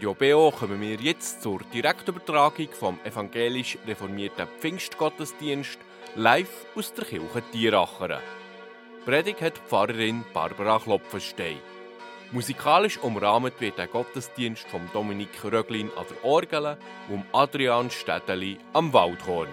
Radio BO kommen wir jetzt zur Direktübertragung vom evangelisch reformierten Pfingstgottesdienst live aus der Kirche Tieracheren. Predigt hat Pfarrerin Barbara Klopfenstein. Musikalisch umrahmt wird der Gottesdienst von Dominik Röglin an der Orgel und Adrian Städeli am Waldhorn.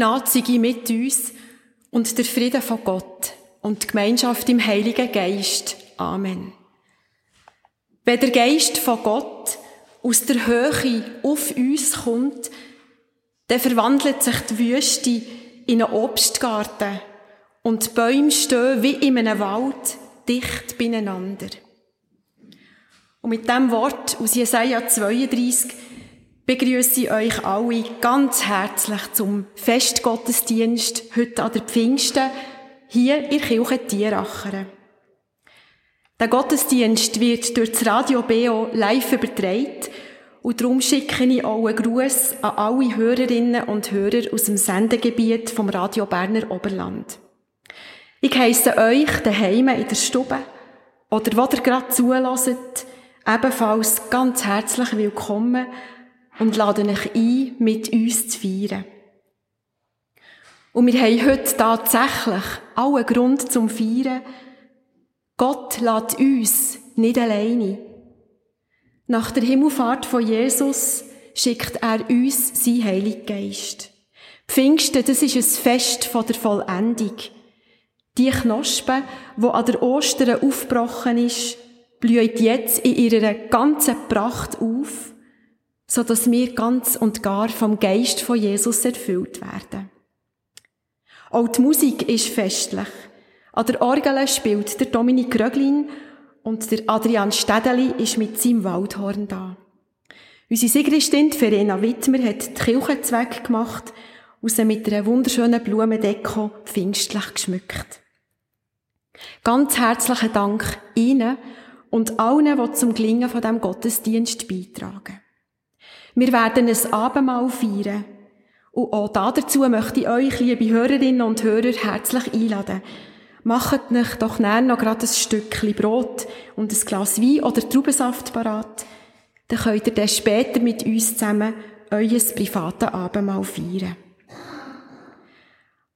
Gnade mit uns und der Friede von Gott und die Gemeinschaft im Heiligen Geist. Amen. Wenn der Geist von Gott aus der Höhe auf uns kommt, dann verwandelt sich die Wüste in einen Obstgarten und die Bäume stehen wie in einem Wald dicht beieinander. Und mit dem Wort aus Jesaja 32 begrüße euch alle ganz herzlich zum Festgottesdienst heute an der Pfingsten hier in Kirche Tieracheren. Der Gottesdienst wird durch das Radio BO live übertragen und darum schicke ich auch einen Gruß an alle Hörerinnen und Hörer aus dem Sendegebiet vom Radio Berner Oberland. Ich heisse euch daheim in der Stube oder wo ihr gerade zulässt, ebenfalls ganz herzlich willkommen und lade euch ein, mit uns zu feiern. Und wir haben heute tatsächlich allen Grund zum Feiern. Gott lässt uns nicht alleine. Nach der Himmelfahrt von Jesus schickt er uns sein Heiligen Geist. Pfingsten, das ist ein Fest von der Vollendung. Die Knospe, wo an der Ostern aufgebrochen ist, blüht jetzt in ihrer ganzen Pracht auf, so dass wir ganz und gar vom Geist von Jesus erfüllt werden. Auch die Musik ist festlich. An der Orgel spielt der Dominik Röglin und der Adrian Städeli ist mit seinem Waldhorn da. Unsere Sigristin Verena Wittmer hat die Kirchenzweck gemacht und sie mit einer wunderschönen Blumendeko pfingstlich geschmückt. Ganz herzlichen Dank Ihnen und allen, die zum Gelingen von dem Gottesdienst beitragen. Wir werden ein Abendmahl feiern. Und auch dazu möchte ich euch, liebe Hörerinnen und Hörer, herzlich einladen. Macht euch doch näher noch gerade ein Stückchen Brot und ein Glas Wein oder Traubensaft parat. Dann könnt ihr dann später mit uns zusammen euer privates Abendmahl feiern.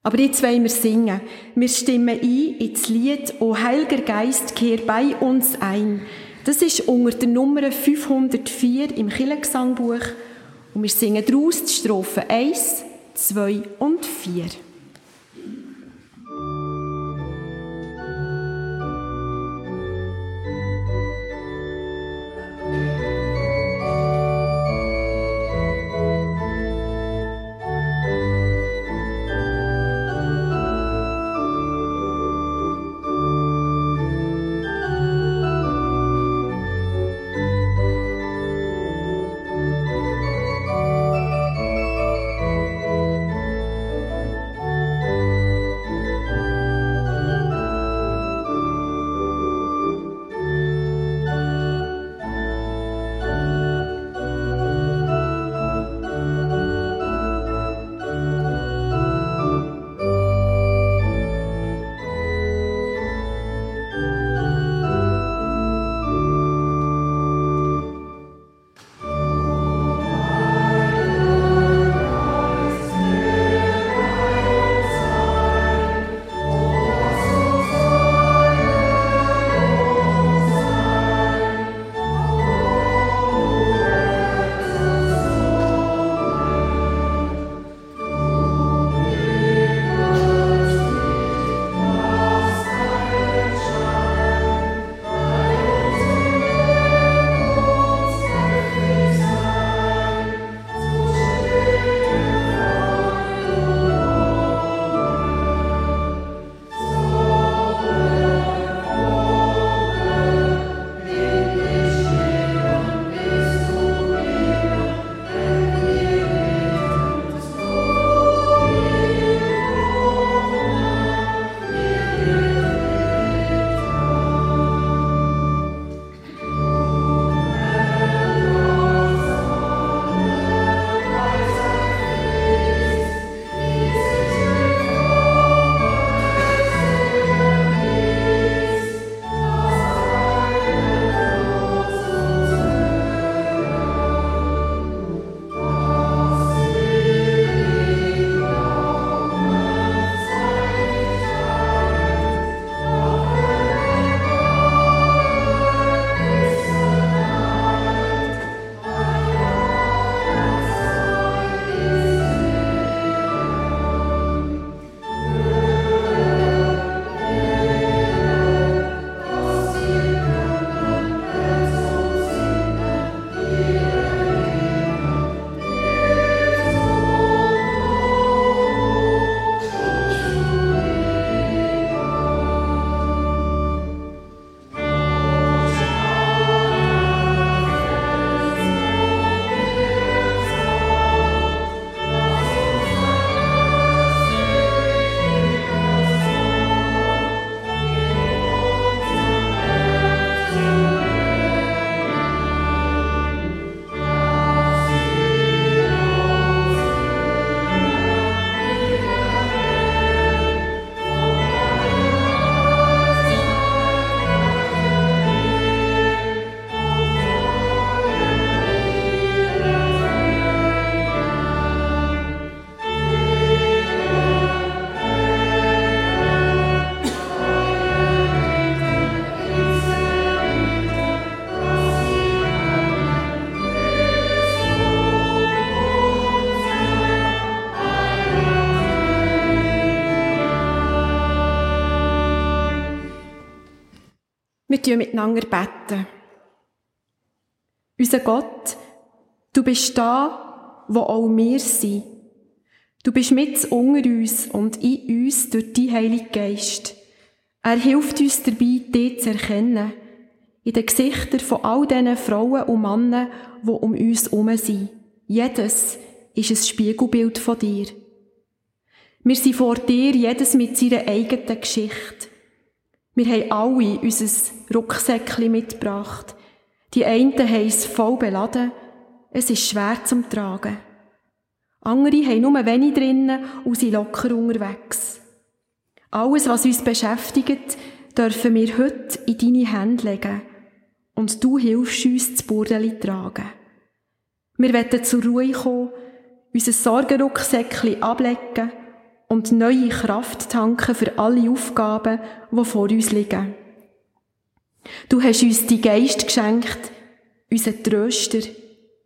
Aber jetzt wollen wir singen. Wir stimmen ein ins Lied O Heiliger Geist, kehr bei uns ein. Das ist unter der Nummer 504 im Kirchengesangbuch und wir singen daraus die Strophen 1, 2 und 4. beten miteinander. Beten. Unser Gott, du bist da, wo auch wir sind. Du bist mit unter uns und in uns durch die Heilige Geist. Er hilft uns dabei, dich zu erkennen. In den Gesichtern von all diesen Frauen und Männern, die um uns herum sind. Jedes ist ein Spiegelbild von dir. Wir sind vor dir, jedes mit seiner eigenen Geschichte. Wir haben alle unser Rucksäckchen mitgebracht. Die einen haben es voll beladen. Es ist schwer zum Tragen. Andere haben nur wenig drinnen und sind locker unterwegs. Alles, was uns beschäftigt, dürfen wir heute in deine Hände legen. Und du hilfst uns, das Burdeli tragen. Wir werden zur Ruhe kommen, unser Sorgenrucksäckchen ablegen und neue Kraft tanken für alle Aufgaben, die vor uns liegen. Du hast uns die Geist geschenkt, unseren Tröster,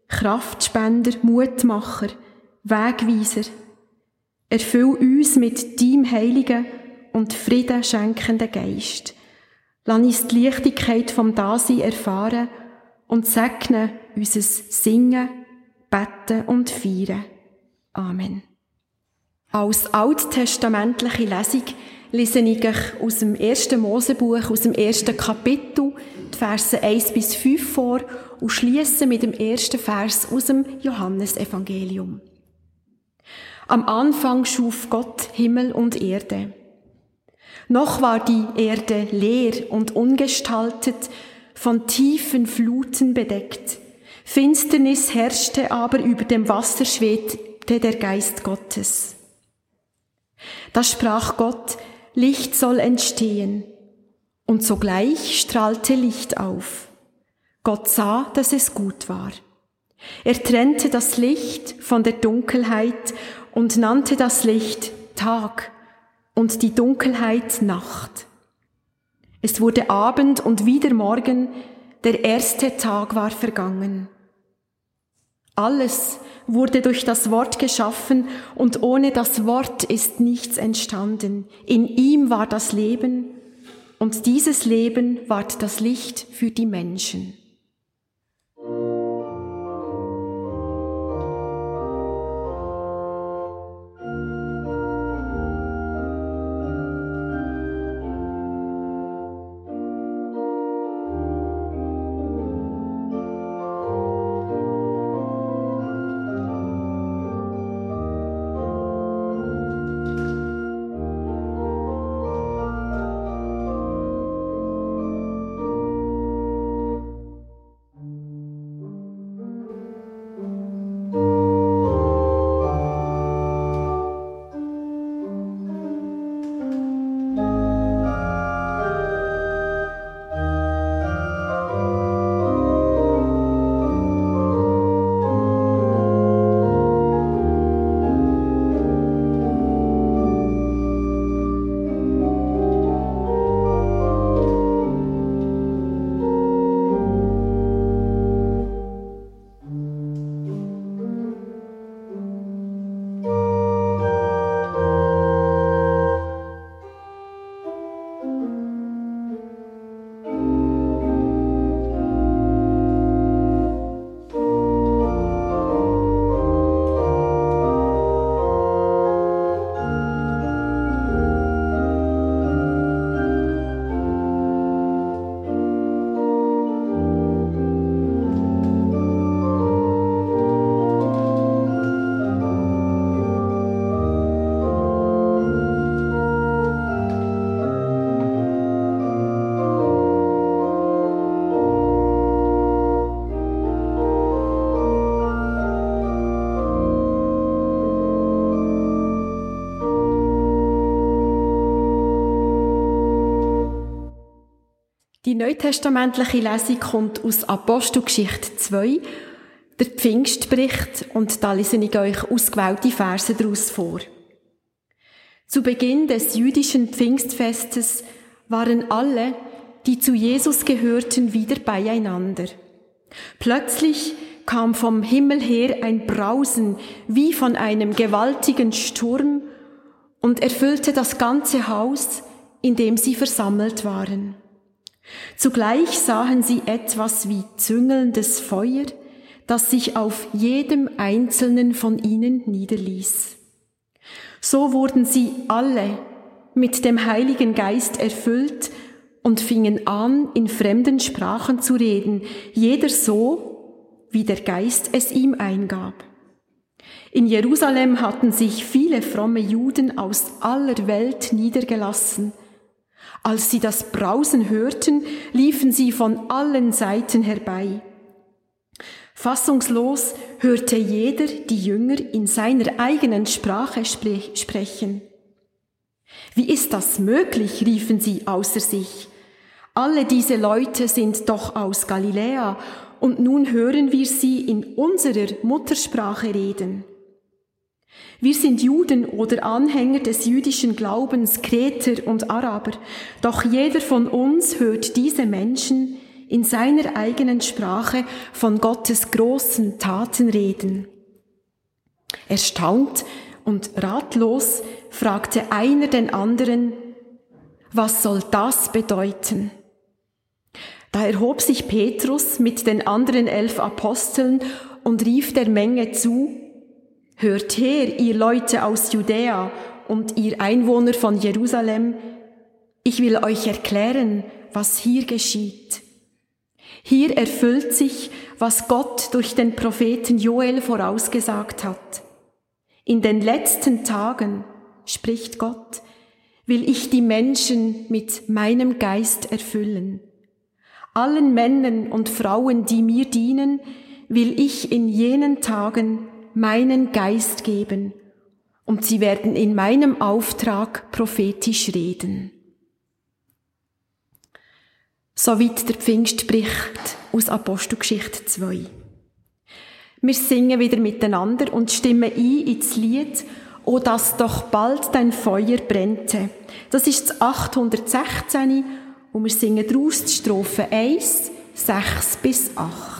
Kraftspender, Mutmacher, Wegweiser. Erfüll uns mit deinem heiligen und Frieden schenkenden Geist. Lass uns die Leichtigkeit vom Dasein erfahren und segne unser Singen, Betten und Feiern. Amen. Als alttestamentliche Lesung lese ich euch aus dem ersten Mosebuch, aus dem ersten Kapitel, die Verse 1 bis 5 vor und schließe mit dem ersten Vers aus dem Johannesevangelium. Am Anfang schuf Gott Himmel und Erde. Noch war die Erde leer und ungestaltet, von tiefen Fluten bedeckt. Finsternis herrschte aber über dem Wasser schwebte der Geist Gottes. Da sprach Gott, Licht soll entstehen. Und sogleich strahlte Licht auf. Gott sah, dass es gut war. Er trennte das Licht von der Dunkelheit und nannte das Licht Tag und die Dunkelheit Nacht. Es wurde Abend und wieder Morgen, der erste Tag war vergangen. Alles wurde durch das Wort geschaffen und ohne das Wort ist nichts entstanden. In ihm war das Leben und dieses Leben ward das Licht für die Menschen. Neutestamentliche Lesung kommt aus Apostelgeschichte 2, der Pfingstbericht, und da lese ich euch ausgewählte Verse daraus vor. Zu Beginn des jüdischen Pfingstfestes waren alle, die zu Jesus gehörten, wieder beieinander. Plötzlich kam vom Himmel her ein Brausen wie von einem gewaltigen Sturm und erfüllte das ganze Haus, in dem sie versammelt waren. Zugleich sahen sie etwas wie züngelndes Feuer, das sich auf jedem einzelnen von ihnen niederließ. So wurden sie alle mit dem Heiligen Geist erfüllt und fingen an, in fremden Sprachen zu reden, jeder so, wie der Geist es ihm eingab. In Jerusalem hatten sich viele fromme Juden aus aller Welt niedergelassen. Als sie das Brausen hörten, liefen sie von allen Seiten herbei. Fassungslos hörte jeder die Jünger in seiner eigenen Sprache sprechen. Wie ist das möglich? riefen sie außer sich. Alle diese Leute sind doch aus Galiläa und nun hören wir sie in unserer Muttersprache reden. Wir sind Juden oder Anhänger des jüdischen Glaubens, Kreter und Araber, doch jeder von uns hört diese Menschen in seiner eigenen Sprache von Gottes großen Taten reden. Erstaunt und ratlos fragte einer den anderen, was soll das bedeuten? Da erhob sich Petrus mit den anderen elf Aposteln und rief der Menge zu, Hört her, ihr Leute aus Judäa und ihr Einwohner von Jerusalem, ich will euch erklären, was hier geschieht. Hier erfüllt sich, was Gott durch den Propheten Joel vorausgesagt hat. In den letzten Tagen, spricht Gott, will ich die Menschen mit meinem Geist erfüllen. Allen Männern und Frauen, die mir dienen, will ich in jenen Tagen meinen Geist geben und sie werden in meinem Auftrag prophetisch reden. Soweit der Pfingstbericht aus Apostelgeschichte 2. Wir singen wieder miteinander und stimmen ein ins Lied O dass doch bald dein Feuer brennte. Das ist das 816 und wir singen daraus die Strophe 1, 6 bis 8.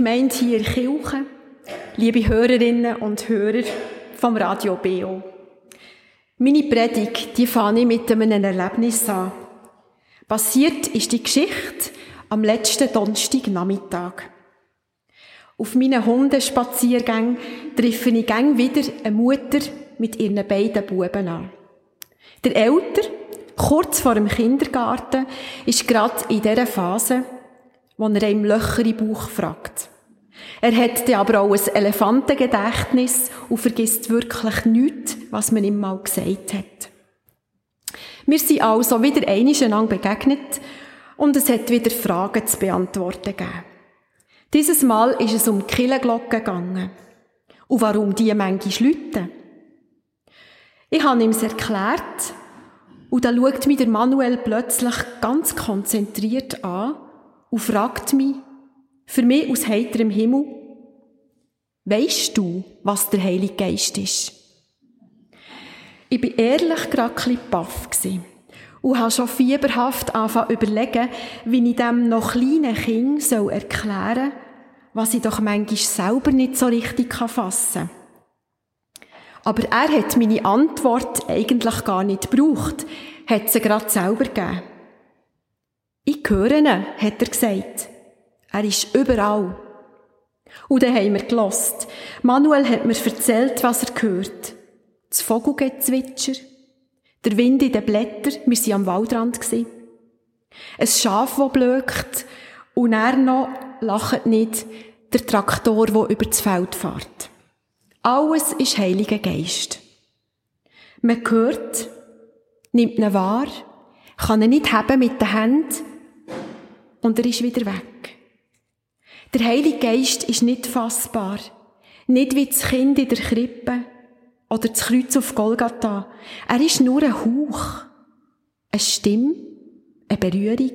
Gemeinde hier in Kirche, liebe Hörerinnen und Hörer vom Radio BO. Meine Predigt, die fange ich mit einem Erlebnis an. Passiert ist die Geschichte am letzten Donnerstagnachmittag. Auf meinen Hundespaziergängen treffe ich gang wieder eine Mutter mit ihren beiden Buben an. Der Älter, kurz vor dem Kindergarten, ist gerade in dieser Phase, wo er einem Löcher im Bauch fragt. Er hat dann aber auch ein Elefantengedächtnis und vergisst wirklich nichts, was man ihm mal gesagt hat. Wir sind also wieder einander begegnet und es hat wieder Fragen zu beantworten gegeben. Dieses Mal ist es um die Killenglocke gegangen. Und warum die manchmal läuten? Ich habe ihm es erklärt und dann schaut mich der Manuel plötzlich ganz konzentriert an und fragt mich, für mich aus heiterem Himmel, weisst du, was der Heilige Geist ist? Ich bin ehrlich gerade ein bisschen baff und habe schon fieberhaft angefangen überlegen, wie ich dem noch kleinen Kind soll erklären was ich doch manchmal selber nicht so richtig fassen kann. Aber er hat meine Antwort eigentlich gar nicht gebraucht, hat sie gerade selber gegeben. Ich höre ihn, hat er gesagt. Er ist überall. Und dann haben wir gelost. Manuel hat mir erzählt, was er hört. Das Vogelgezwitscher, der Wind in den Blättern, wir waren am Waldrand. Ein Schaf, das blökt, und er noch, lacht nicht, der Traktor, der über das Feld fährt. Alles ist Heiliger Geist. Man hört, nimmt ihn wahr, kann ihn nicht haben mit den Händen und er ist wieder weg. Der Heilige Geist ist nicht fassbar. Nicht wie das Kind in der Krippe oder das Kreuz auf Golgatha. Er ist nur ein Hauch, eine Stimme, eine Berührung.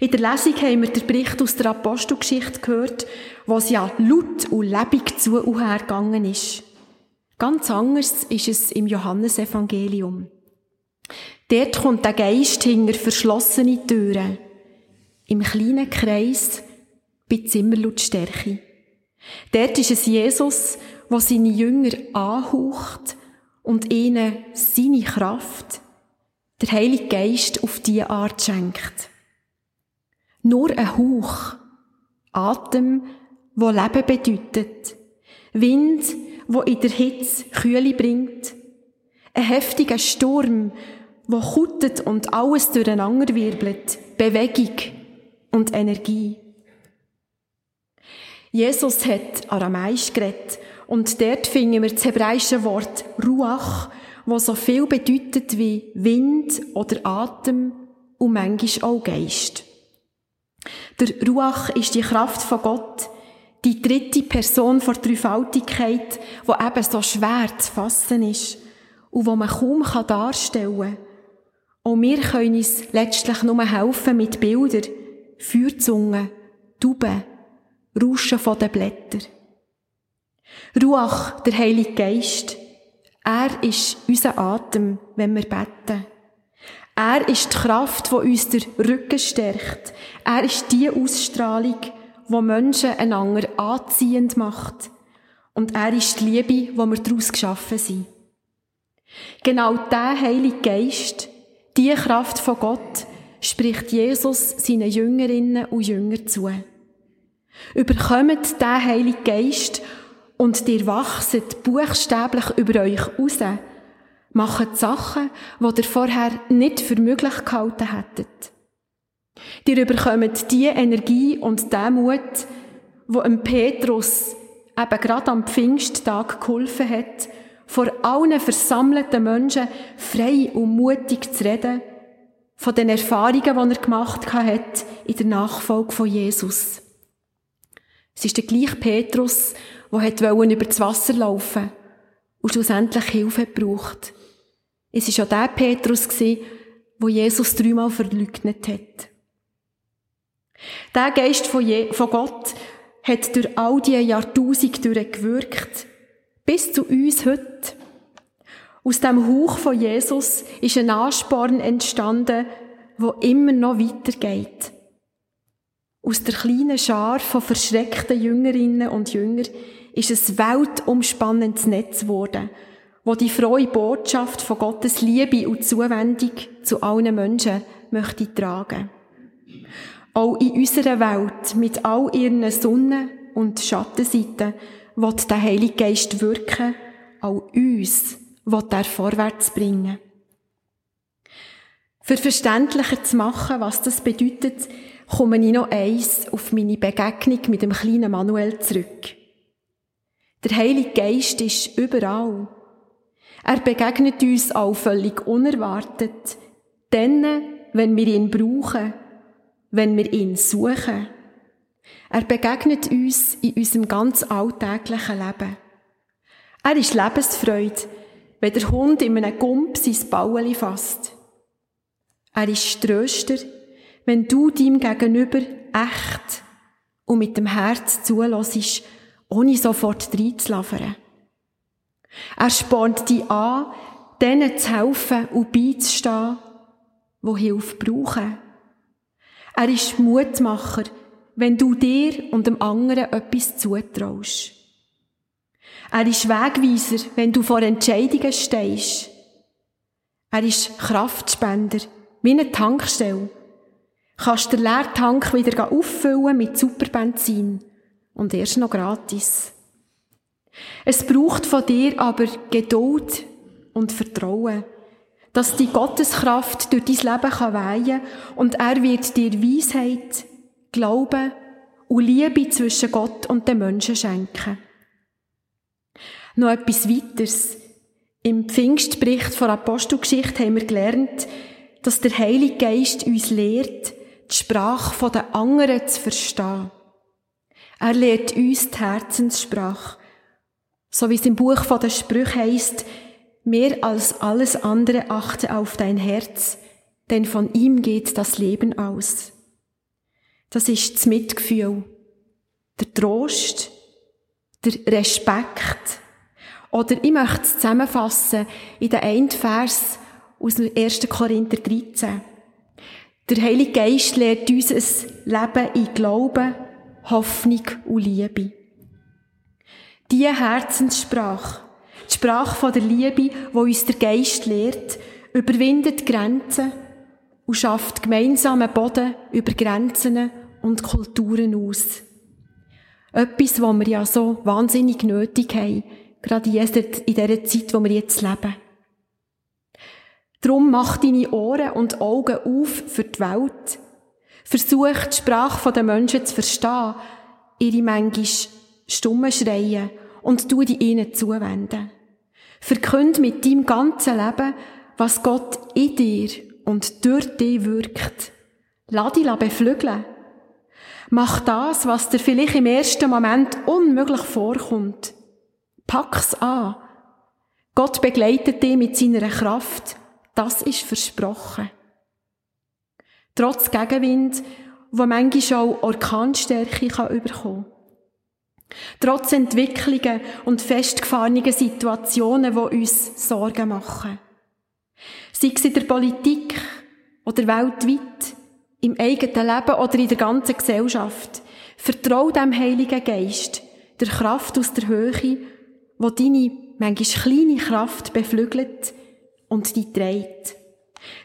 In der Lesung haben wir den Bericht aus der Apostelgeschichte gehört, wo es ja laut und lebendig zu und her gegangen ist. Ganz anders ist es im Johannesevangelium. Dort kommt der Geist hinter verschlossene Türen. Im kleinen Kreis bei Zimmerlautstärke. Dort ist es Jesus, wo seine Jünger anhaucht und ihnen seine Kraft, der Heilige Geist, auf diese Art schenkt. Nur ein Hauch, Atem, wo Leben bedeutet, Wind, wo in der Hitze Kühle bringt, ein heftiger Sturm, wo kutet und alles durcheinander wirbelt, Bewegung und Energie. Jesus hat Aramäisch geredet und dort finden wir das hebräische Wort Ruach, wo so viel bedeutet wie Wind oder Atem und manchmal auch Geist. Der Ruach ist die Kraft von Gott, die dritte Person vor Dreifaltigkeit, wo eben so schwer zu fassen ist und wo man kaum darstellen kann. Und wir können uns letztlich nur helfen mit Bildern, Feuerzungen, Tauben, Rauschen von den Blättern. Ruach, der Heilige Geist, er ist unser Atem, wenn wir beten. Er ist die Kraft, die uns den Rücken stärkt. Er ist die Ausstrahlung, die Menschen einander anziehend macht. Und er ist die Liebe, die wir daraus geschaffen sind. Genau der Heilige Geist, die Kraft von Gott, spricht Jesus seinen Jüngerinnen und Jüngern zu. Überkommt den Heiligen Geist und ihr wachset buchstäblich über euch raus, macht Sachen, die ihr vorher nicht für möglich gehalten hättet. Ihr überkommt die Energie und den Mut, wo dem Petrus eben gerade am Pfingsttag geholfen hat, vor allen versammelten Menschen frei und mutig zu reden, von den Erfahrungen, die er gemacht hat in der Nachfolge von Jesus. Es ist der gleiche Petrus, der über das Wasser laufen und schlussendlich Hilfe braucht. Es war auch der Petrus, wo Jesus dreimal verleugnet hat. Der Geist von, Gott hat durch all diese Jahrtausende gewirkt, bis zu uns heute. Aus dem Hauch von Jesus ist ein Ansporn entstanden, wo immer noch weitergeht. Aus der kleinen Schar von verschreckten Jüngerinnen und Jüngern ist ein weltumspannendes Netz geworden, wo die frohe Botschaft von Gottes Liebe und Zuwendung zu allen Menschen möchte tragen. Auch in unserer Welt mit all ihren Sonnen- und Schattenseiten wird der Heilige Geist wirken, auch uns wird er vorwärts bringen. Für verständlicher zu machen, was das bedeutet, komme ich noch eins auf meine Begegnung mit dem kleinen Manuel zurück. Der Heilige Geist ist überall. Er begegnet uns auch völlig unerwartet, dann, wenn wir ihn brauchen, wenn wir ihn suchen. Er begegnet uns in unserem ganz alltäglichen Leben. Er ist Lebensfreude, wenn der Hund in einem Gump sein Bauli fasst. Er ist Tröster, wenn du deinem Gegenüber echt und mit dem Herz zulässt, ohne sofort reinzulaufen. Er spornt dich an, denen zu helfen und beizustehen, die Hilfe brauchen. Er ist Mutmacher, wenn du dir und dem anderen etwas zutraust. Er ist Wegweiser, wenn du vor Entscheidungen stehst. Er ist Kraftspender, wie eine Tankstelle. Kannst den Leertank wieder auffüllen mit Superbenzin und erst noch gratis. Es braucht von dir aber Geduld und Vertrauen, dass die Gotteskraft durch dein Leben kann weihen und er wird dir Weisheit, Glauben und Liebe zwischen Gott und den Menschen schenken. Noch etwas weiteres. Im Pfingstbericht von Apostelgeschichte haben wir gelernt, dass der Heilige Geist uns lehrt, die Sprache der anderen zu verstehen. Er lehrt uns die Herzenssprache. So wie es im Buch von der Sprüche heißt, mehr als alles andere achte auf dein Herz, denn von ihm geht das Leben aus. Das ist das Mitgefühl, der Trost, der Respekt. Oder ich möchte es zusammenfassen in den einen Vers aus dem 1. Korinther 13. Der Heilige Geist lehrt uns ein Leben in Glauben, Hoffnung und Liebe. Diese Herzenssprache, die Sprache von der Liebe, wo uns der Geist lehrt, überwindet Grenzen und schafft gemeinsamen Boden über Grenzen und Kulturen aus. Etwas, was wir ja so wahnsinnig nötig haben, gerade in dieser Zeit, wo wir jetzt leben. Drum mach deine Ohren und Augen auf für die Welt. Versuch, die Sprache der Menschen zu verstehen, ihre manchmal stumme Schreien und tu die ihnen zuwenden. Verkünd mit deinem ganzen Leben, was Gott in dir und durch dich wirkt. Lass dich beflügeln. Mach das, was dir vielleicht im ersten Moment unmöglich vorkommt. Pack's an. Gott begleitet dich mit seiner Kraft. Das ist versprochen. Trotz Gegenwind, wo manchmal auch Orkanstärke kann überkommen. Trotz Entwicklungen und festgefahrenen Situationen, die uns Sorgen machen. Sei es in der Politik oder weltweit, im eigenen Leben oder in der ganzen Gesellschaft. Vertrau dem Heiligen Geist, der Kraft aus der Höhe, wo deine manchmal kleine Kraft beflügelt und die trägt.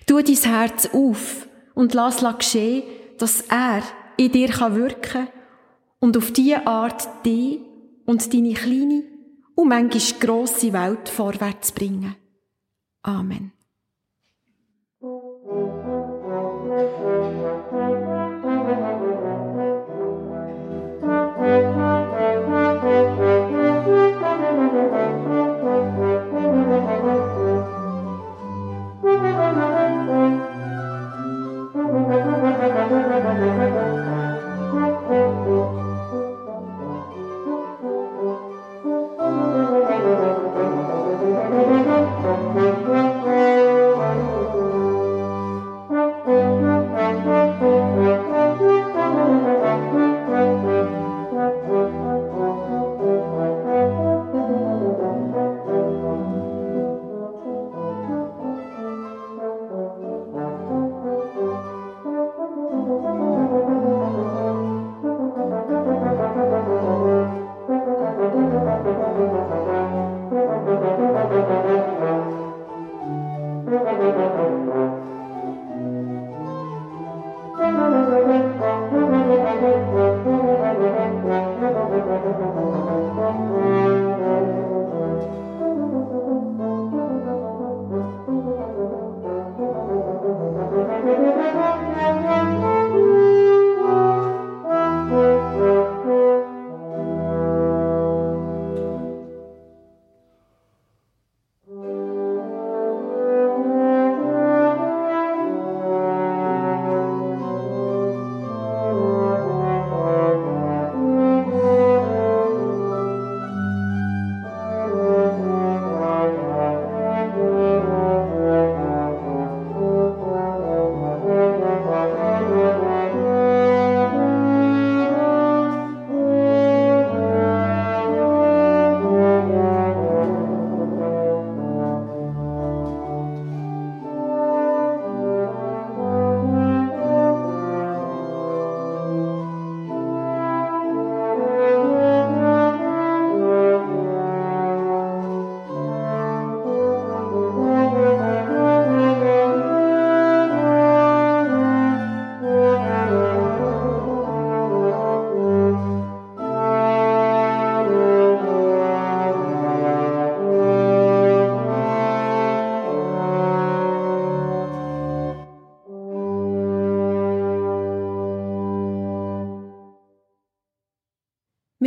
Tu dein Herz auf und lass geschehen, dass er in dir wirken kann und auf diese Art dich und deine kleine und manchmal grosse Welt vorwärts bringen. Amen.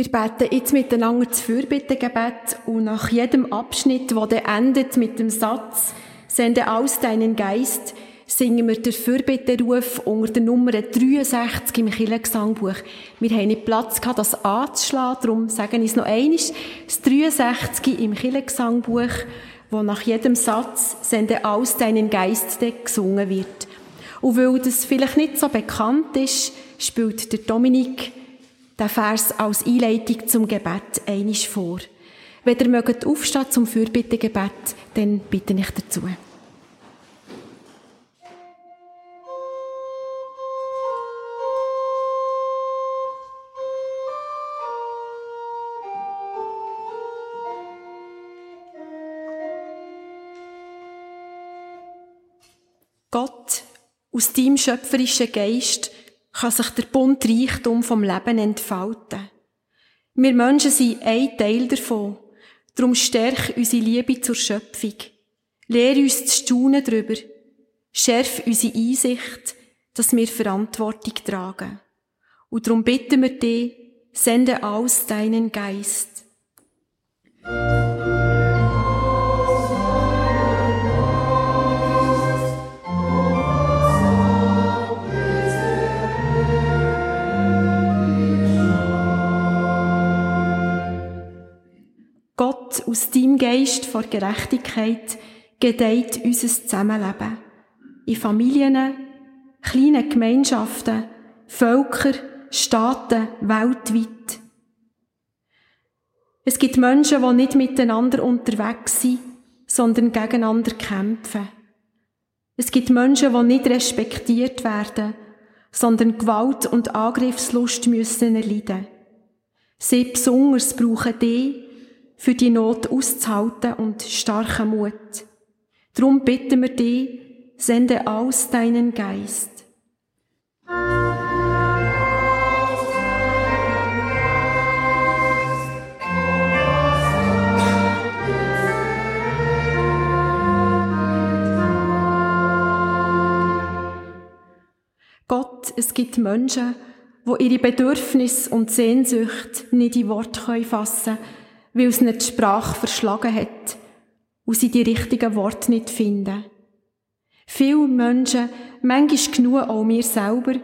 Wir beten jetzt miteinander das Fürbittegebet und nach jedem Abschnitt, wo der endet mit dem Satz, sende aus deinen Geist, singen wir den Fürbitteruf unter der Nummer 63 im Kirchengesangbuch. Wir haben nicht Platz gehabt, das anzuschlagen, darum sagen ich es noch einmal. Das 63 im Kirchengesangbuch, wo nach jedem Satz sende aus deinen Geist gesungen wird. Und weil das vielleicht nicht so bekannt ist, spielt der Dominik den Vers als Einleitung zum Gebet einisch vor. Wenn ihr mögt aufstehen zum Fürbittegebet, dann bitte ich dazu. Gott, aus deinem schöpferischen Geist, kann sich der bunte Reichtum vom Leben entfalten. Wir Menschen sind ein Teil davon. Darum stärk unsere Liebe zur Schöpfung. Lehre uns zu staunen darüber. Schärf unsere Einsicht, dass wir Verantwortung tragen. Und darum bitten wir dich, sende aus deinen Geist. Aus deinem Geist vor Gerechtigkeit gedeiht unser Zusammenleben. In Familien, kleinen Gemeinschaften, Völker, Staaten, weltweit. Es gibt Menschen, die nicht miteinander unterwegs sind, sondern gegeneinander kämpfen. Es gibt Menschen, die nicht respektiert werden, sondern Gewalt und Angriffslust müssen erleiden. Sie besonders brauchen die, für die Not auszuhalten und starken Mut. Drum bitten wir dich, sende aus deinen Geist. Gott, es gibt Menschen, wo ihre Bedürfnisse und Sehnsucht nicht in Wort fassen können, weil es nicht die Sprache verschlagen hat und sie die richtigen Worte nicht finden. Viele Menschen, manchmal genug auch wir selber,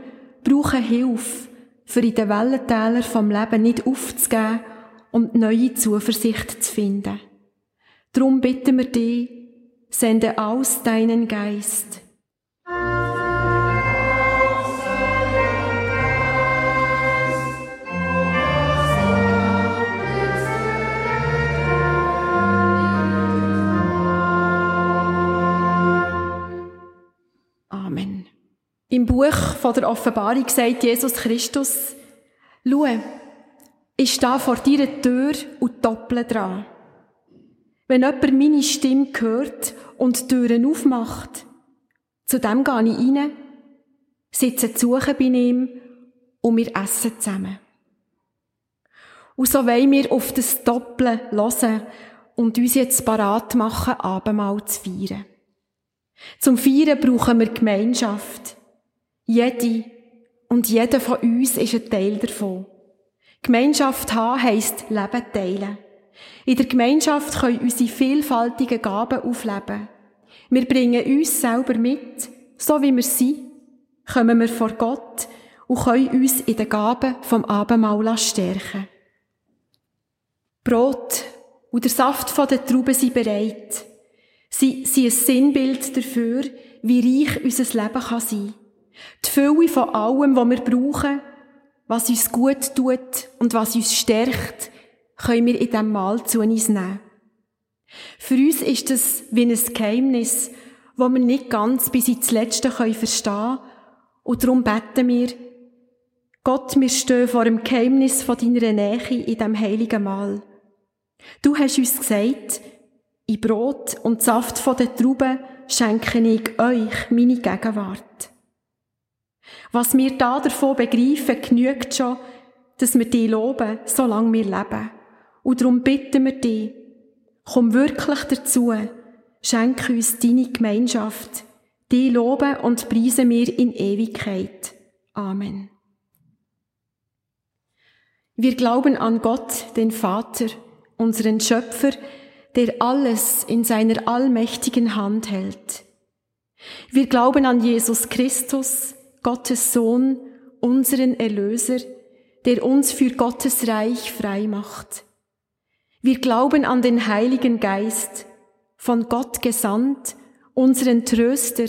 brauchen Hilfe, für in den Wellentälern vom Leben nicht aufzugeben und neue Zuversicht zu finden. Darum bitten wir dich, sende aus deinen Geist. Im Buch von der Offenbarung sagt Jesus Christus, schau, ich stehe vor deiner Tür und dopple dran. Wenn jemand meine Stimme hört und die Türen aufmacht, zu dem gehe ich rein, sitze zu suchen bei ihm und wir essen zusammen. Und so wollen wir auf das Doppeln hören und uns jetzt parat machen, Abendmahl zu feiern. Zum Feiern brauchen wir Gemeinschaft. Jede und jeder von uns ist ein Teil davon. Gemeinschaft haben heisst Leben teilen. In der Gemeinschaft können unsere vielfältigen Gaben aufleben. Wir bringen uns selber mit, so wie wir sind, kommen wir vor Gott und können uns in den Gaben vom Abendmahl stärken. Brot und der Saft von der Trauben sind bereit. Sie sind ein Sinnbild dafür, wie reich unser Leben kann sein die Fülle von allem, was wir brauchen, was uns gut tut und was uns stärkt, können wir in diesem Mahl zu uns nehmen. Für uns ist das wie ein Geheimnis, das wir nicht ganz bis ins Letzte verstehen können. Und darum beten wir, Gott, wir stehen vor dem Geheimnis von deiner Nähe in diesem heiligen Mahl. Du hast uns gesagt, in Brot und Saft von den Trauben schenke ich euch meine Gegenwart. Was wir da davon begreifen, genügt schon, dass wir dich loben, solange wir leben. Und darum bitten wir dich, komm wirklich dazu, schenke uns deine Gemeinschaft. Die loben und preisen wir in Ewigkeit. Amen. Wir glauben an Gott, den Vater, unseren Schöpfer, der alles in seiner allmächtigen Hand hält. Wir glauben an Jesus Christus, Gottes Sohn, unseren Erlöser, der uns für Gottes Reich frei macht. Wir glauben an den Heiligen Geist, von Gott gesandt, unseren Tröster,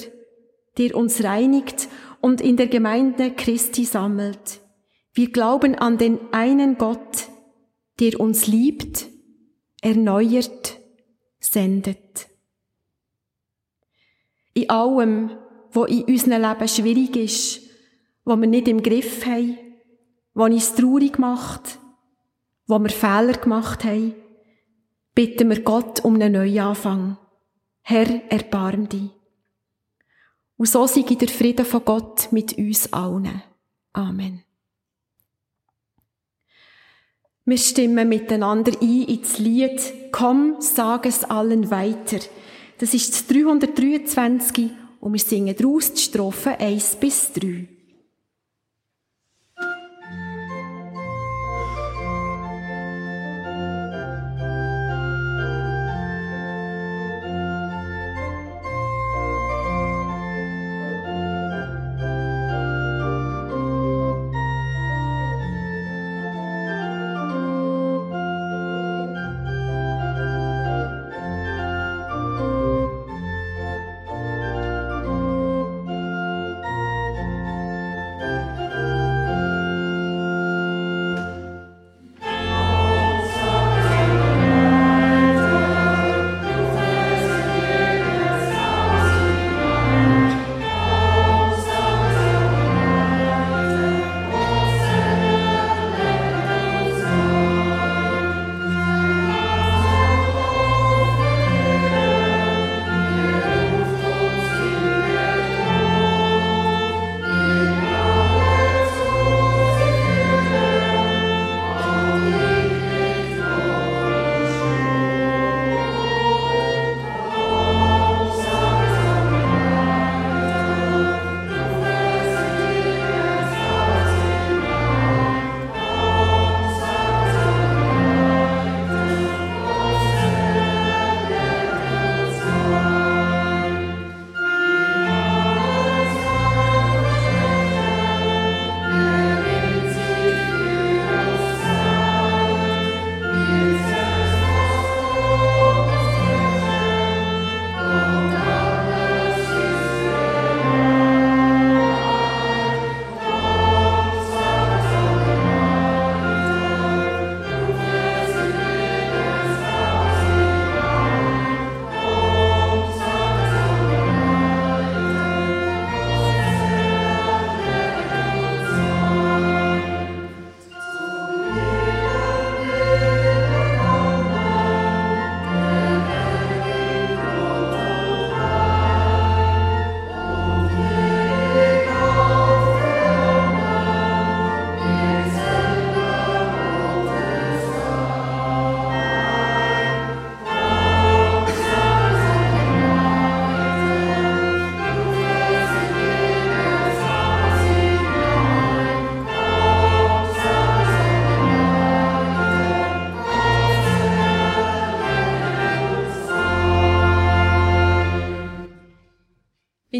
der uns reinigt und in der Gemeinde Christi sammelt. Wir glauben an den einen Gott, der uns liebt, erneuert, sendet. In allem, was in unserem Leben schwierig ist, was wir nicht im Griff haben, was uns traurig macht, wo wir Fehler gemacht haben, bitten wir Gott um einen Neuanfang. Herr, erbarm dich. Und so sei der Frieden von Gott mit uns allen. Amen. Wir stimmen miteinander ein ins Lied Komm, sag es allen weiter. Das ist das 323 und wir singen daraus die Strophen 1 bis 3.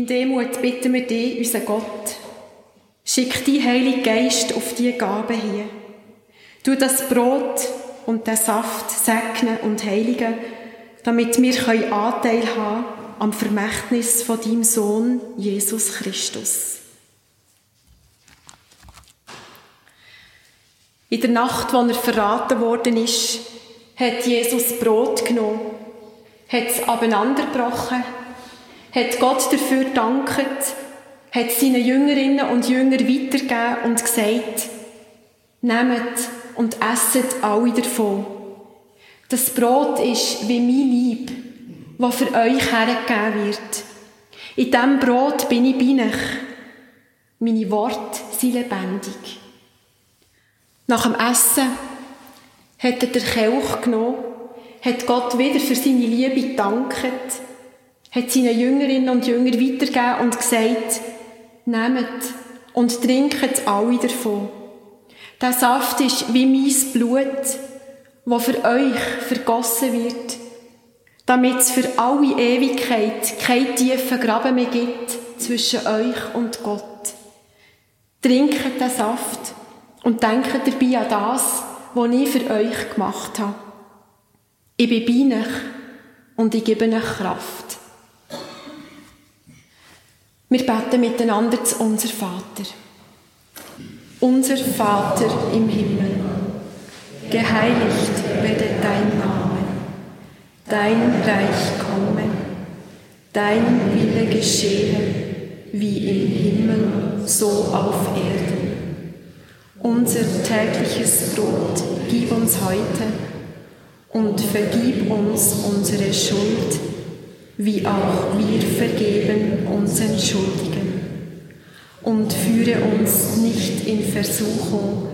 In Demut bitten wir dich, unser Gott, schick die Heilige Geist auf die Gabe hier. Du das Brot und den Saft segnen und heiligen, damit wir Anteil haben am Vermächtnis von deinem Sohn Jesus Christus. In der Nacht, wo er verraten worden ist, hat Jesus Brot genommen, hat es abeinandergebrochen hat Gott dafür gedankt, hat seinen Jüngerinnen und Jüngern weitergegeben und gesagt, nehmt und esset alle davon. Das Brot ist wie mein Lieb, das für euch hergegeben wird. In diesem Brot bin ich bei euch. Meine Worte sind lebendig. Nach dem Essen hat er den Kelch genommen, hat Gott wieder für seine Liebe gedankt hat seinen Jüngerinnen und Jüngern weitergegeben und gesagt, nehmt und trinket alle davon. Der Saft ist wie mein Blut, wo für euch vergossen wird, damit es für alle Ewigkeit keinen tiefen Graben mehr gibt zwischen euch und Gott. Trinket den Saft und denkt dabei an das, was ich für euch gemacht habe. Ich bin bei euch und ich gebe euch Kraft. Wir beten miteinander zu unser Vater. Unser Vater im Himmel, geheiligt werde dein Name, dein Reich komme, dein Wille geschehe, wie im Himmel, so auf Erden. Unser tägliches Brot gib uns heute und vergib uns unsere Schuld, wie auch wir vergeben unseren Schuldigen und führe uns nicht in Versuchung,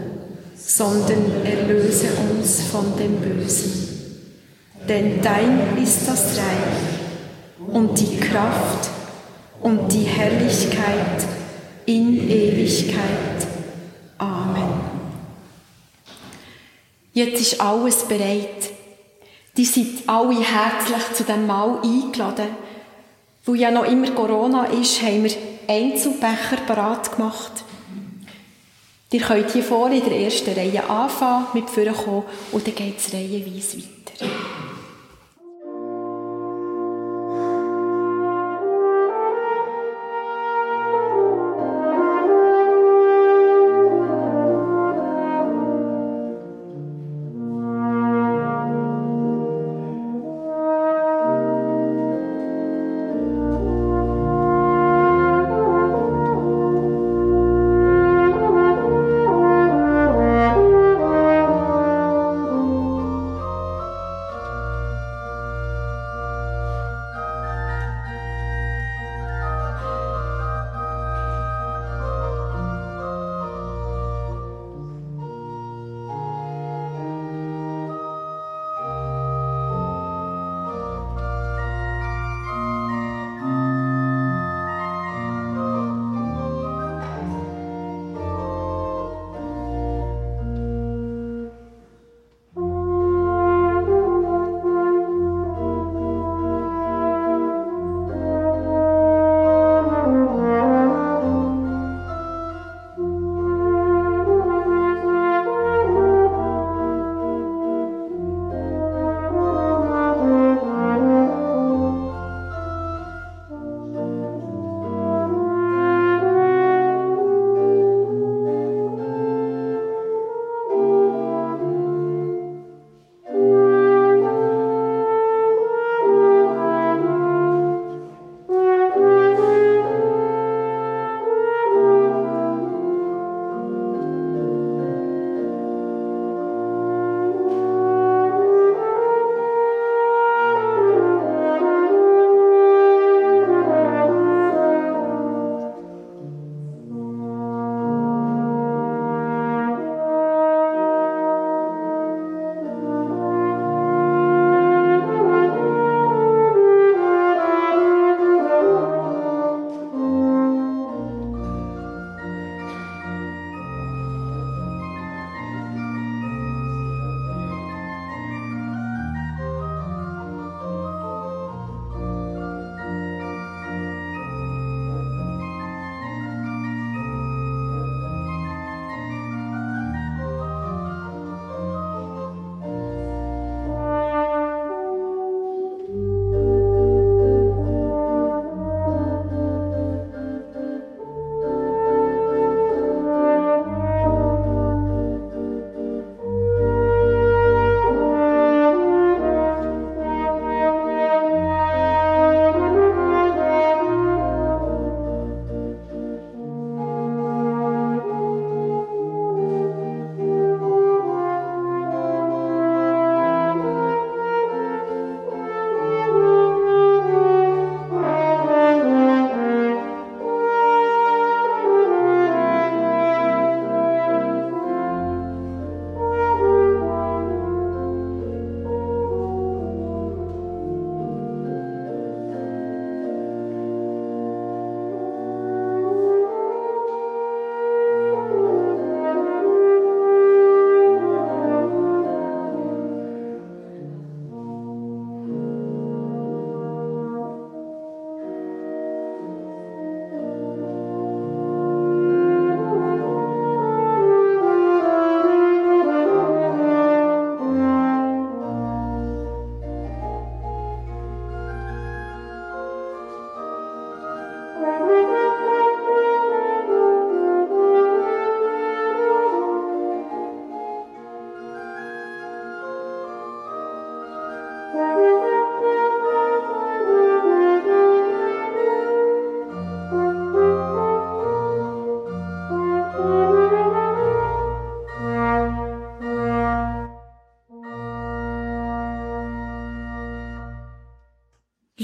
sondern erlöse uns von dem Bösen. Denn dein ist das Reich und die Kraft und die Herrlichkeit in Ewigkeit. Amen. Jetzt ist alles bereit. Die sind alle herzlich zu dem Mahl eingeladen. Weil ja noch immer Corona ist, haben wir Einzelbecher parat gemacht. Ihr könnt hier vorne in der ersten Reihe anfangen, mit vorne kommen und dann geht es reihenweise weiter.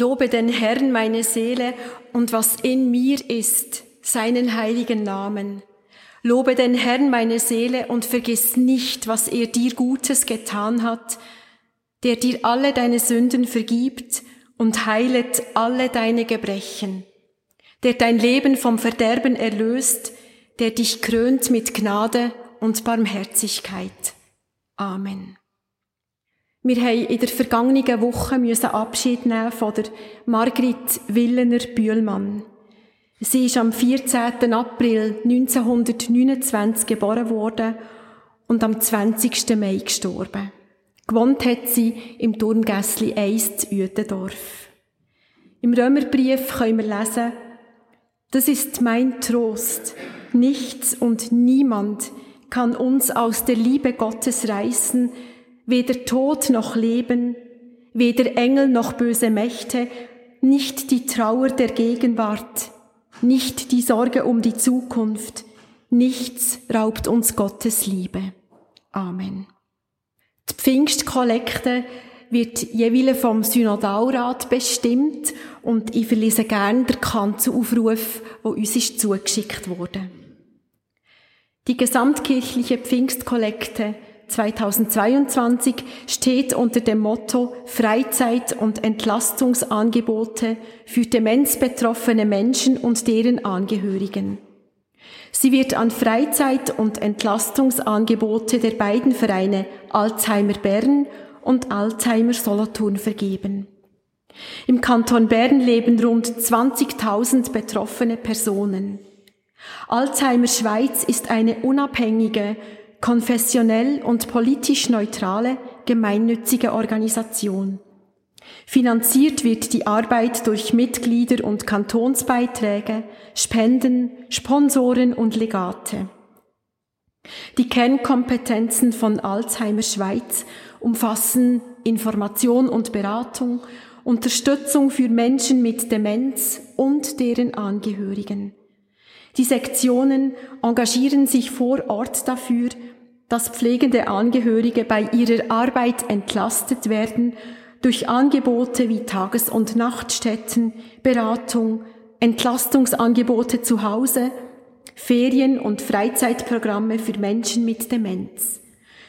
Lobe den Herrn meine Seele und was in mir ist, seinen heiligen Namen. Lobe den Herrn meine Seele und vergiss nicht, was er dir Gutes getan hat, der dir alle deine Sünden vergibt und heilet alle deine Gebrechen, der dein Leben vom Verderben erlöst, der dich krönt mit Gnade und Barmherzigkeit. Amen. Wir haben in der vergangenen Woche müssen Abschied nehmen von der Margrit Willener Bühlmann. Sie ist am 14. April 1929 geboren worden und am 20. Mai gestorben. Gewohnt hat sie im Turmgässli 1 zu Uetendorf. Im Römerbrief können wir lesen, das ist mein Trost. Nichts und niemand kann uns aus der Liebe Gottes reißen, weder Tod noch Leben, weder Engel noch böse Mächte, nicht die Trauer der Gegenwart, nicht die Sorge um die Zukunft, nichts raubt uns Gottes Liebe. Amen. Die Pfingstkollekte wird jeweils vom Synodalrat bestimmt und ich verlese gerne den Kanzelaufruf, der uns ist zugeschickt wurde. Die gesamtkirchliche Pfingstkollekte 2022 steht unter dem Motto Freizeit- und Entlastungsangebote für demenzbetroffene Menschen und deren Angehörigen. Sie wird an Freizeit- und Entlastungsangebote der beiden Vereine Alzheimer Bern und Alzheimer Solothurn vergeben. Im Kanton Bern leben rund 20.000 betroffene Personen. Alzheimer Schweiz ist eine unabhängige, konfessionell und politisch neutrale, gemeinnützige Organisation. Finanziert wird die Arbeit durch Mitglieder und Kantonsbeiträge, Spenden, Sponsoren und Legate. Die Kernkompetenzen von Alzheimer Schweiz umfassen Information und Beratung, Unterstützung für Menschen mit Demenz und deren Angehörigen. Die Sektionen engagieren sich vor Ort dafür, dass pflegende Angehörige bei ihrer Arbeit entlastet werden durch Angebote wie Tages- und Nachtstätten, Beratung, Entlastungsangebote zu Hause, Ferien- und Freizeitprogramme für Menschen mit Demenz.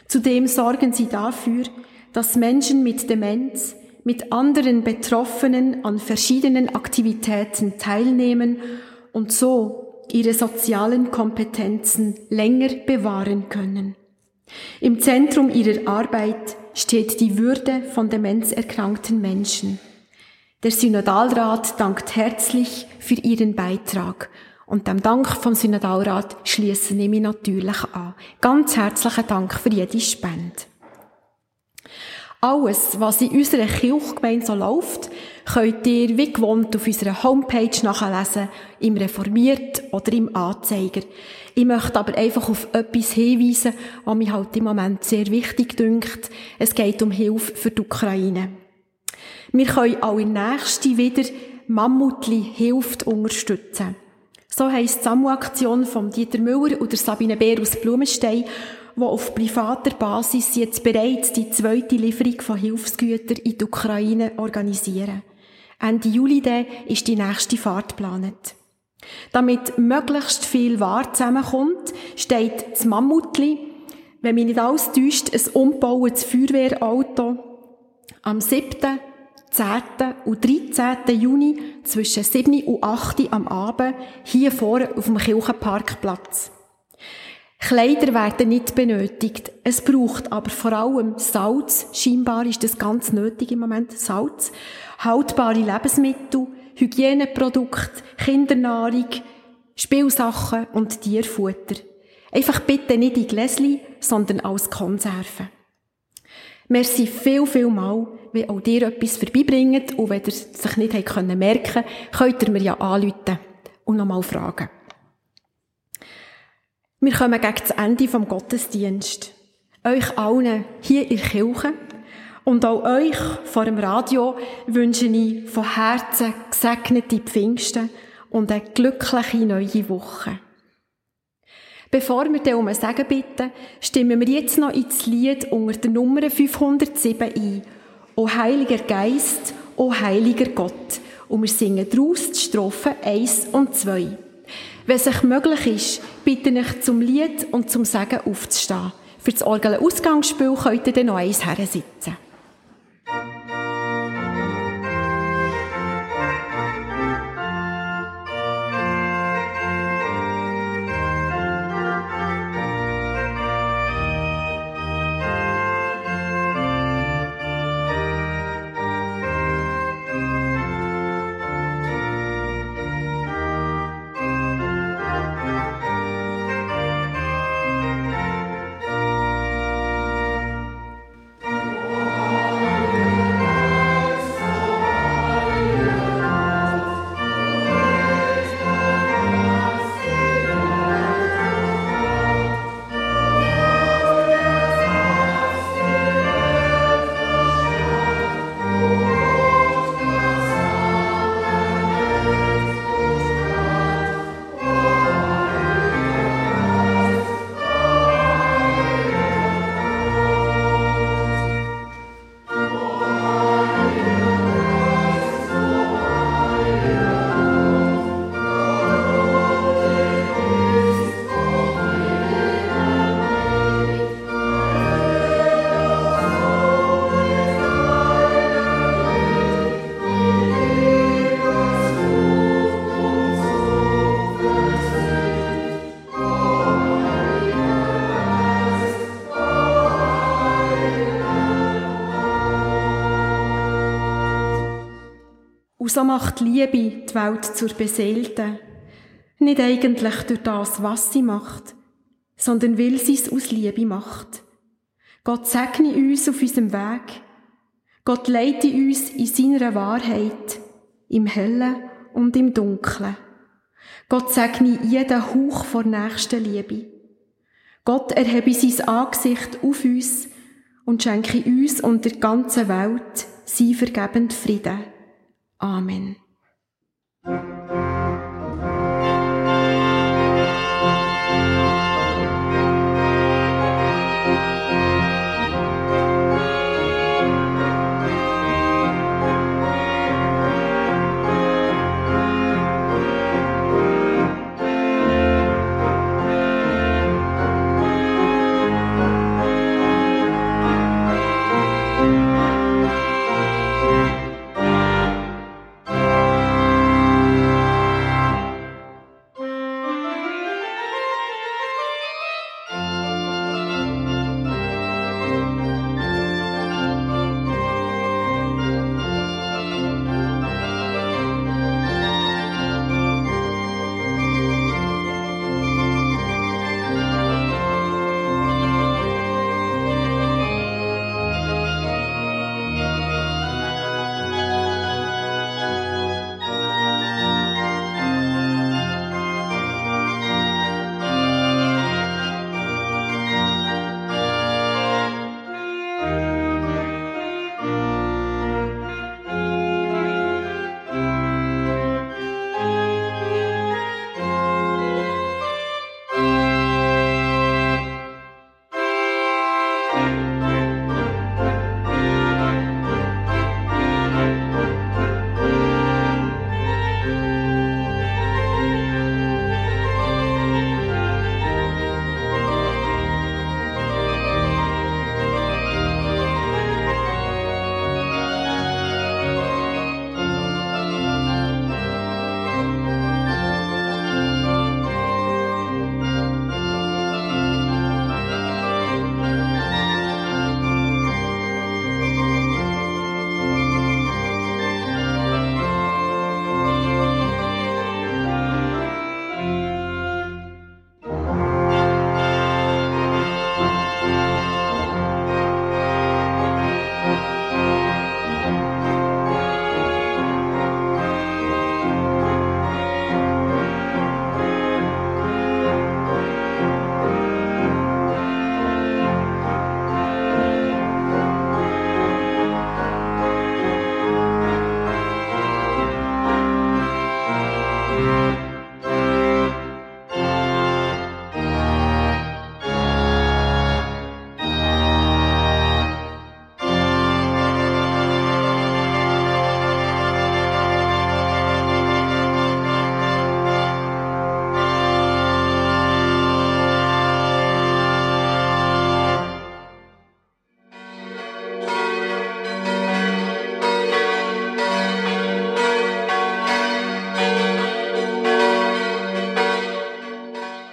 Zudem sorgen sie dafür, dass Menschen mit Demenz mit anderen Betroffenen an verschiedenen Aktivitäten teilnehmen und so ihre sozialen Kompetenzen länger bewahren können. Im Zentrum ihrer Arbeit steht die Würde von demenzerkrankten Menschen. Der Synodalrat dankt herzlich für ihren Beitrag. Und dem Dank vom Synodalrat schließe ich mich natürlich an. Ganz herzlichen Dank für jede Spende. Alles, was in unserer Kirchgemeinde so läuft, könnt ihr wie gewohnt auf unserer Homepage nachlesen, im Reformiert oder im Anzeiger. Ich möchte aber einfach auf etwas hinweisen, was mich halt im Moment sehr wichtig dünkt. Es geht um Hilfe für die Ukraine. Wir können auch in nächste wieder Mammutli hilft unterstützen. So heisst die Samu-Aktion von Dieter Müller und Sabine Bär aus Blumenstein die auf privater Basis jetzt bereits die zweite Lieferung von Hilfsgütern in die Ukraine organisieren. Ende Juli dann ist die nächste Fahrt geplant. Damit möglichst viel Ware zusammenkommt, steht das Mammutli, wenn mich nicht alles täuscht, ein umbauendes Feuerwehrauto am 7., 10. und 13. Juni zwischen 7 und 8 am Abend hier vorne auf dem Kirchenparkplatz. Kleider werden nicht benötigt. Es braucht aber vor allem Salz. Scheinbar ist das ganz nötig im Moment. Salz. Haltbare Lebensmittel, Hygieneprodukte, Kindernahrung, Spielsachen und Tierfutter. Einfach bitte nicht in Gläschen, sondern als Konserven. Merci viel, viel mal, wenn auch dir etwas vorbeibringt und wenn ihr es sich nicht merken könnt, könnt ihr mir ja anrufen und nochmal fragen. Wir kommen gegen das Ende vom Gottesdienst. Euch allen hier in der Kirche und auch euch vor dem Radio wünsche ich von Herzen gesegnete Pfingsten und eine glückliche neue Woche. Bevor wir dann um ein Segen bitten, stimmen wir jetzt noch ins Lied unter der Nummer 507 ein. O Heiliger Geist, O heiliger Gott. Und wir singen daraus die Strophen 1 und 2. Wenn es euch möglich ist, bitte ich zum Lied und zum Sagen aufzustehen. Für das Orgel-Ausgangsspiel könnt ihr dann noch eins sitzen. So macht Liebe die Welt zur Beseelten. Nicht eigentlich durch das, was sie macht, sondern weil sie es aus Liebe macht. Gott segne uns auf unserem Weg. Gott leite uns in seiner Wahrheit, im Hellen und im Dunklen. Gott segne jeden Hauch vor nächster Liebe. Gott erhebe sein Angesicht auf uns und schenke uns und der ganzen Welt sein vergebend Frieden. Amen.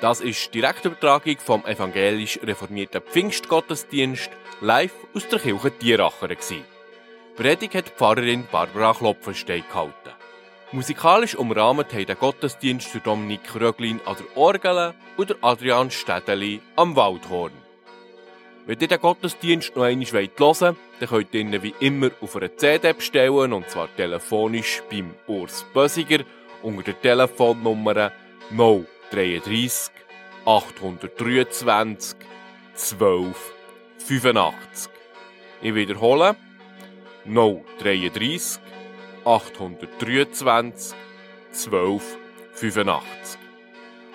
Das ist die Direktübertragung vom evangelisch reformierten Pfingstgottesdienst live aus der Kirche Tieracher. Predigt hat die Pfarrerin Barbara Klopfenstein gehalten. Musikalisch umrahmt haben den Gottesdienst für Dominik Röglin an der Orgel und Adrian Städeli am Waldhorn. Wenn ihr den Gottesdienst noch einmal hören wollt, dann könnt ihr ihn wie immer auf einer CD bestellen, und zwar telefonisch beim Urs Bösiger unter der Telefonnummer 033 823 12 85. Ich wiederhole 033 823 12 85.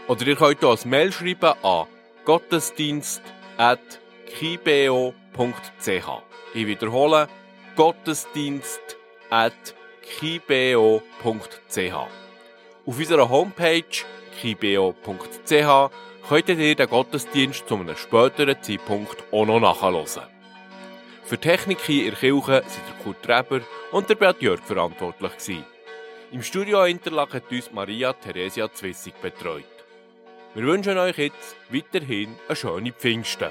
Oder ihr könnt als Mail schreiben an gottesdienst.kibeo.ch. Ich wiederhole gottesdienst.kibeo.ch. Auf unserer Homepage kibeo.ch könnt ihr den Gottesdienst zu einem späteren Zeitpunkt auch noch nachhören. Für Technik hier in der Kirche sind der Kurt Reber und der Bert Jörg verantwortlich. Im Studio Interlaken hat uns Maria Theresia Zwissig betreut. Wir wünschen euch jetzt weiterhin eine schöne Pfingsten.